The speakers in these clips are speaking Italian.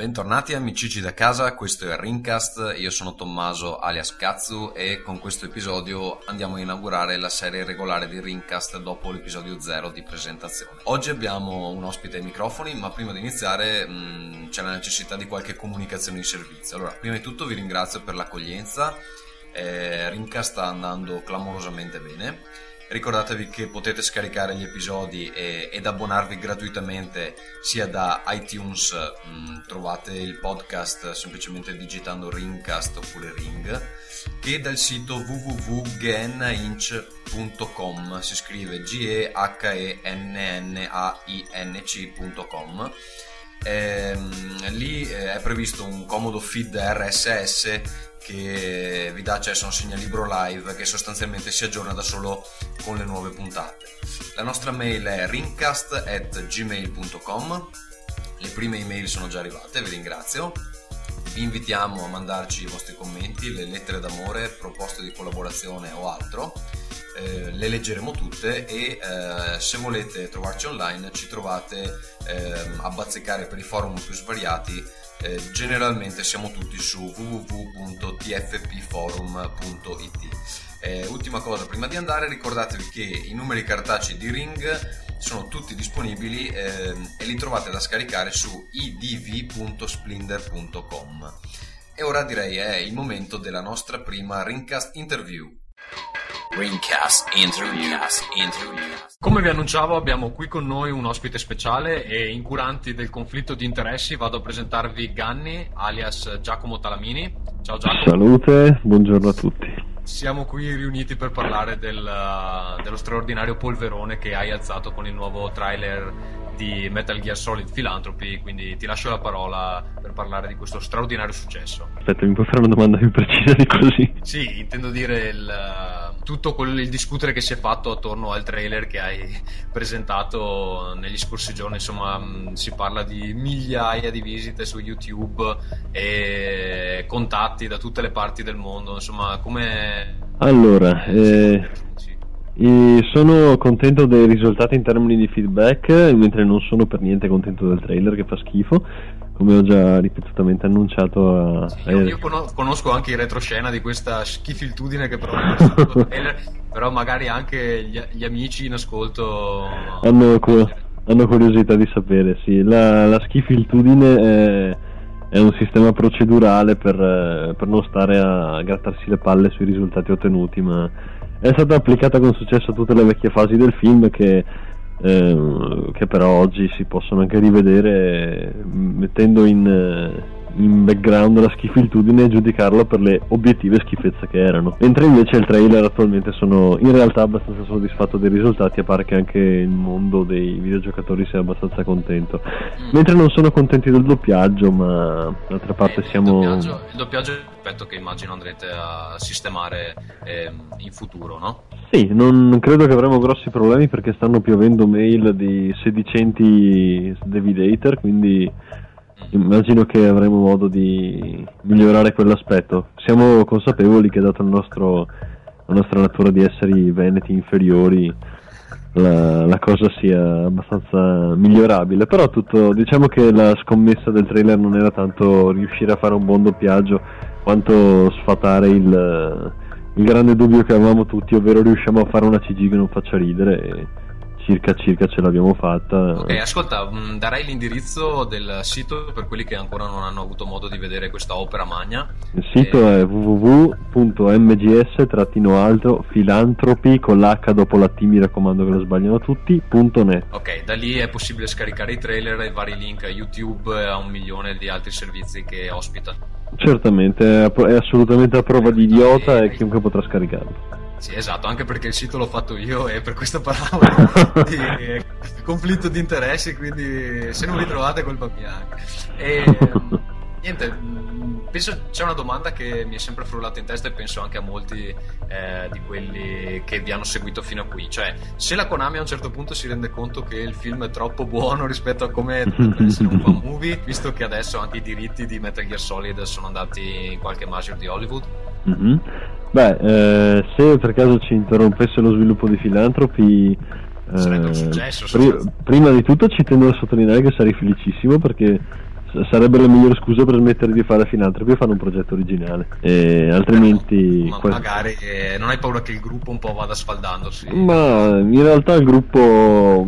Bentornati amici da casa, questo è Ringcast, io sono Tommaso alias Katsu e con questo episodio andiamo a inaugurare la serie regolare di Ringcast dopo l'episodio 0 di presentazione. Oggi abbiamo un ospite ai microfoni, ma prima di iniziare mh, mm, c'è la necessità di qualche comunicazione di servizio. Allora, prima di tutto vi ringrazio per l'accoglienza, eh, Ringcast sta andando clamorosamente bene Ricordatevi che potete scaricare gli episodi e, ed abbonarvi gratuitamente sia da iTunes, mh, mm, trovate il podcast semplicemente digitando Ringcast oppure Ring, che dal sito www.geninch.com, si scrive G-E-H-E-N-N-A-I-N-C.com. Ehm, lì eh, è previsto un comodo feed RSS che vi dà accesso a un segnalibro live che sostanzialmente si aggiorna da solo con le nuove puntate. La nostra mail è ringcast.gmail.com le prime email sono già arrivate, vi ringrazio. Vi invitiamo a mandarci i vostri commenti, le lettere d'amore, proposte di collaborazione o altro. Eh, le leggeremo tutte e eh, se volete trovarci online ci trovate eh, a bazzicare per i forum più svariati eh, generalmente siamo tutti su www.tfpforum.it. Eh, ultima cosa, prima di andare ricordatevi che i numeri cartacei di Ring sono tutti disponibili eh, e li trovate da scaricare su idv.splinder.com. E ora direi è il momento della nostra prima Ringcast Interview. Ringcast Interview. Come vi annunciavo abbiamo qui con noi un ospite speciale e incuranti del conflitto di interessi vado a presentarvi Ganni alias Giacomo Talamini. Ciao Giacomo. Salute, buongiorno a tutti. Siamo qui riuniti per parlare del, dello straordinario polverone che hai alzato con il nuovo trailer di Metal Gear Solid Philanthropy, quindi ti lascio la parola per parlare di questo straordinario successo. Aspetta, mi puoi fare una domanda più precisa di così? Sì, intendo dire il, tutto quel, il discutere che si è fatto attorno al trailer che hai presentato negli scorsi giorni, insomma mm, si parla di migliaia di visite su YouTube e contatti da tutte le parti del mondo, insomma come... Allora, eh, sono contento dei risultati in termini di feedback, mentre non sono per niente contento del trailer che fa schifo come ho già ripetutamente annunciato a... sì, io, io, conosco anche in retroscena di questa schifiltudine che però però magari anche gli, gli, amici in ascolto hanno, hanno curiosità di sapere sì. La, la schifiltudine è, è, un sistema procedurale per, per non stare a grattarsi le palle sui risultati ottenuti ma è stata applicata con successo a tutte le vecchie fasi del film che eh, che però oggi si possono anche rivedere mettendo in, eh, in background la schifiltudine e giudicarla per le obiettive schifezze che erano. Mentre invece il trailer attualmente sono in realtà abbastanza soddisfatto dei risultati e pare che anche il mondo dei videogiocatori sia abbastanza contento. Mm. Mentre non sono contenti del doppiaggio, ma d'altra parte eh, siamo... Il doppiaggio, il doppiaggio è un aspetto che immagino andrete a sistemare eh, in futuro, no? Sì, non credo che avremo grossi problemi perché stanno piovendo mail di sedicenti David Hater, quindi immagino che avremo modo di migliorare quell'aspetto. Siamo consapevoli che nostro, la nostra natura di esseri veneti inferiori la, la, cosa sia abbastanza migliorabile, però tutto, diciamo che la scommessa del trailer non era tanto riuscire a fare un buon doppiaggio quanto sfatare il il grande dubbio che avevamo tutti, ovvero riusciamo a fare una CG che non faccia ridere e circa circa ce l'abbiamo fatta. Ok, ascolta, mm, darei l'indirizzo del sito per quelli che ancora non hanno avuto modo di vedere questa opera magna. Il sito e... è www.mgs-altro filantropi con l'H dopo la T, mi raccomando che lo sbagliano tutti.net. Ok, da lì è possibile scaricare i trailer e i vari link a YouTube e a un milione di altri servizi che ospita. Certamente, è assolutamente a prova di idiota e chiunque potrà scaricarlo. Sì, esatto, anche perché il sito l'ho fatto io e per questo parlavo di conflitto di interessi, quindi se non li trovate colpa mia. E, niente, penso c'è una domanda che mi è sempre frullata in testa e penso anche a molti eh, di quelli che vi hanno seguito fino a qui, cioè se la Konami a un certo punto si rende conto che il film è troppo buono rispetto a come dovrebbe essere un fan movie, visto che adesso anche i diritti di Metal Gear Solid sono andati in qualche major di Hollywood. Mm-hmm. Beh, eh, se per caso ci interrompesse lo sviluppo di Filantropi, eh, successo, pri- prima di tutto ci tengo a sottolineare che sarei felicissimo perché sarebbe la migliore scusa per smettere di fare filantropi e fare un progetto originale. E altrimenti. Ma magari eh, non hai paura che il gruppo un po' vada sfaldandosi? Ma in realtà il gruppo.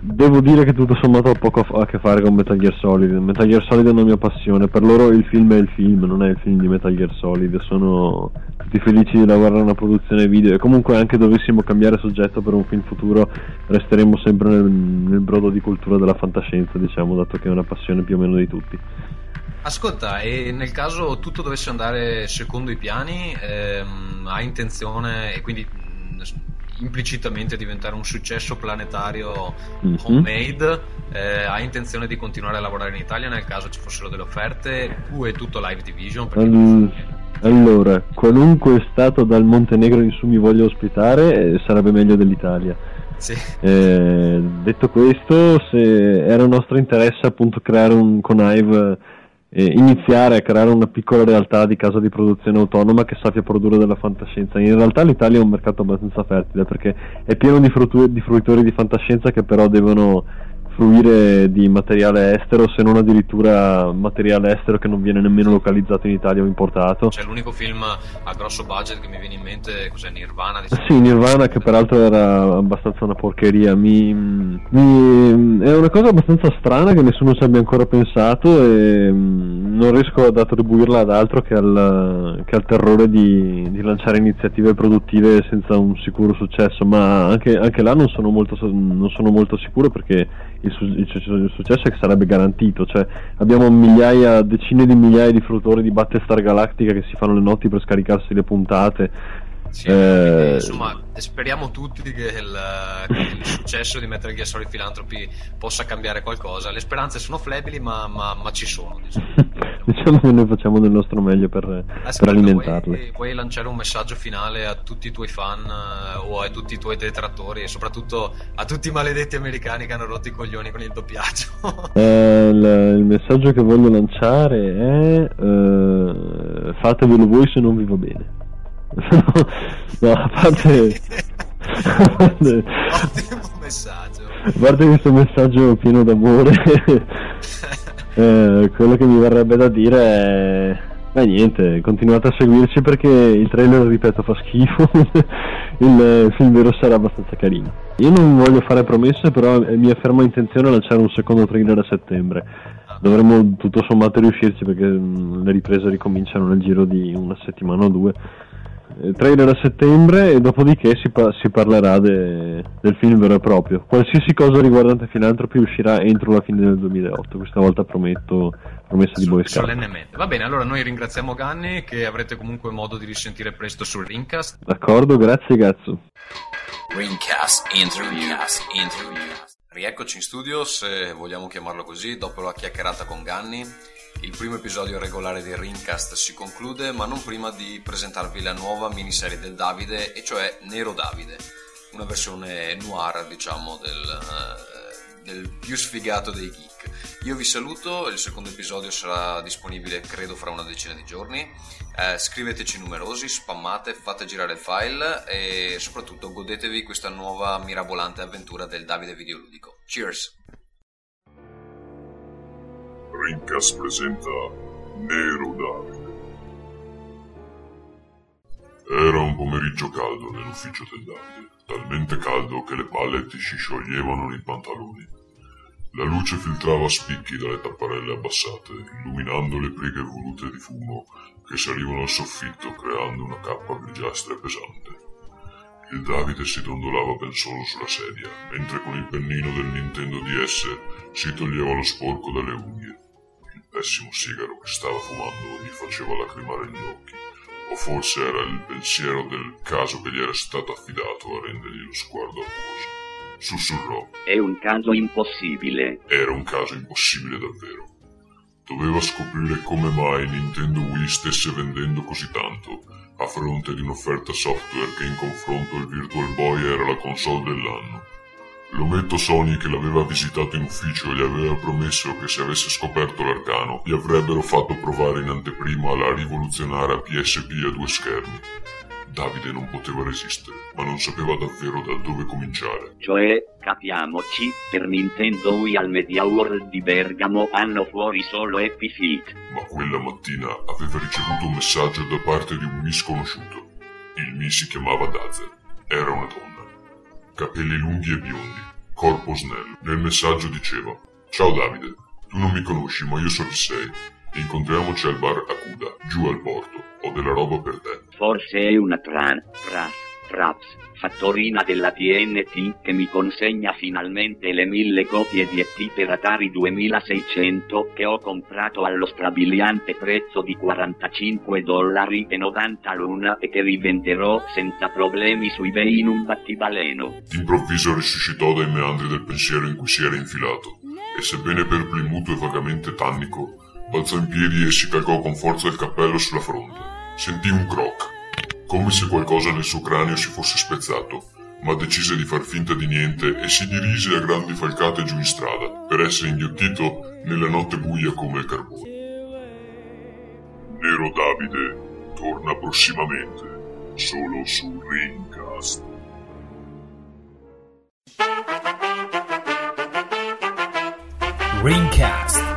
Devo dire che tutto sommato ha poco a che fare con Metal Gear Solid. Metal Gear Solid è una mia passione. Per loro il film è il film, non è il film di Metal Gear Solid. Sono tutti felici di lavorare a una produzione video e comunque anche dovessimo cambiare soggetto per un film futuro resteremo sempre nel, nel brodo di cultura della fantascienza diciamo dato che è una passione più o meno di tutti Ascolta, e nel caso tutto dovesse andare secondo i piani, ehm, hai intenzione, e quindi implicitamente diventare un successo planetario mm-hmm. homemade, eh, hai intenzione di continuare a lavorare in Italia nel caso ci fossero delle offerte, tu e tutto Live Division? Um, allora, qualunque stato dal Montenegro in su mi voglia ospitare eh, sarebbe meglio dell'Italia. Sì. Eh, detto questo, se era nostro interesse appunto creare un Conhive, eh, iniziare a creare una piccola realtà di casa di produzione autonoma che sappia produrre della fantascienza. In realtà l'Italia è un mercato abbastanza fertile perché è pieno di, frutu- di fruitori di fantascienza che però devono fruire di materiale estero, se non addirittura materiale estero che non viene nemmeno localizzato in Italia o importato. C'è l'unico film a grosso budget che mi viene in mente, cos'è Nirvana? Diciamo. Sì, Nirvana che peraltro era abbastanza una porcheria. Mi, mi, è una cosa abbastanza strana che nessuno ci abbia ancora pensato e mm, non riesco ad attribuirla ad altro che al, che al terrore di, di, lanciare iniziative produttive senza un sicuro successo, ma anche, anche là non sono molto, non sono molto sicuro perché il, su- il, successo è che sarebbe garantito, cioè abbiamo migliaia, decine di migliaia di fruitori di Battlestar Galactica che si fanno le notti per scaricarsi le puntate. Sì, eh, insomma, speriamo tutti che il, che il, successo di Metal Gear Solid Philanthropy possa cambiare qualcosa. Le speranze sono flebili, ma, ma, ma ci sono. Diciamo. diciamo. che noi facciamo del nostro meglio per, Aspetta, per alimentarle. Vuoi, vuoi, lanciare un messaggio finale a tutti i tuoi fan uh, o a tutti i tuoi detrattori e soprattutto a tutti i maledetti americani che hanno rotto i coglioni con il doppiaggio? eh, il, il, messaggio che voglio lanciare è uh, fatevelo voi se non vi va bene. No, a parte... Ottimo messaggio. A parte questo messaggio pieno d'amore, eh, quello che mi verrebbe da dire è... Beh niente, continuate a seguirci perché il trailer, ripeto, fa schifo, il film vero sarà abbastanza carino. Io non voglio fare promesse, però è mia ferma intenzione lanciare un secondo trailer a settembre. Dovremmo tutto sommato riuscirci perché mm, le riprese ricominciano nel giro di una settimana o due eh, trailer a settembre e dopodiché si, pa- si parlerà de- del film vero e proprio. Qualsiasi cosa riguardante Filantropi uscirà entro la fine del 2008, questa volta prometto promessa di Boy Scout. Solennemente. Va bene, allora noi ringraziamo Ganni che avrete comunque modo di risentire presto sul Ringcast. D'accordo, grazie cazzo. Ringcast Interview. Interview. Rieccoci in studio, se vogliamo chiamarlo così, dopo la chiacchierata con Ganni il primo episodio regolare del Ringcast si conclude, ma non prima di presentarvi la nuova miniserie del Davide, e cioè Nero Davide, una versione noir, diciamo, del, uh, del più sfigato dei geek. Io vi saluto, il secondo episodio sarà disponibile credo fra una decina di giorni. Eh, scriveteci numerosi, spammate, fate girare il file e soprattutto godetevi questa nuova mirabolante avventura del Davide Videoludico. Cheers! Rincas presenta Nero Davide. Era un pomeriggio caldo nell'ufficio del Davide, talmente caldo che le palle ti si scioglievano nei pantaloni. La luce filtrava a spicchi dalle tapparelle abbassate, illuminando le pieghe volute di fumo che salivano al soffitto creando una cappa grigiastra e pesante. Il Davide si dondolava ben solo sulla sedia, mentre con il pennino del Nintendo DS si toglieva lo sporco dalle unghie pessimo sigaro che stava fumando gli faceva lacrimare gli occhi, o forse era il pensiero del caso che gli era stato affidato a rendergli lo sguardo acquoso. Sussurrò. È un caso impossibile. Era un caso impossibile davvero. Doveva scoprire come mai Nintendo Wii stesse vendendo così tanto, a fronte di un'offerta software che in confronto al Virtual Boy era la console dell'anno. L'ometto Sony che l'aveva visitato in ufficio gli aveva promesso che se avesse scoperto l'arcano gli avrebbero fatto provare in anteprima la rivoluzionaria PSP a due schermi. Davide non poteva resistere, ma non sapeva davvero da dove cominciare. Cioè, capiamoci, per Nintendo Wii al Media World di Bergamo hanno fuori solo Happy Feet. Ma quella mattina aveva ricevuto un messaggio da parte di un misconosciuto. Il Mi si chiamava Dazer. Era una donna. Capelli lunghi e biondi, corpo snello. Nel messaggio diceva: Ciao Davide, tu non mi conosci, ma io so chi sei. Incontriamoci al bar Akuda, giù al porto. Ho della roba per te. Forse è una tran, tras, traps, fattorina della TNT che mi consegna finalmente le mille copie di ET per Atari 2600 che ho comprato allo strabiliante prezzo di 45 dollari e 90 l'una e che rivenderò senza problemi su eBay in un battibaleno. D'improvviso risuscitò dai meandri del pensiero in cui si era infilato e sebbene per plimuto e vagamente tannico, balzò in piedi e si calcò con forza il cappello sulla fronte. Sentì un croc, come se qualcosa nel suo cranio si fosse spezzato, ma decise di far finta di niente e si dirige a grandi falcate giù in strada, per essere inghiottito nella notte buia come il carbone. Nero Davide torna prossimamente, solo su Ringcast. Ringcast.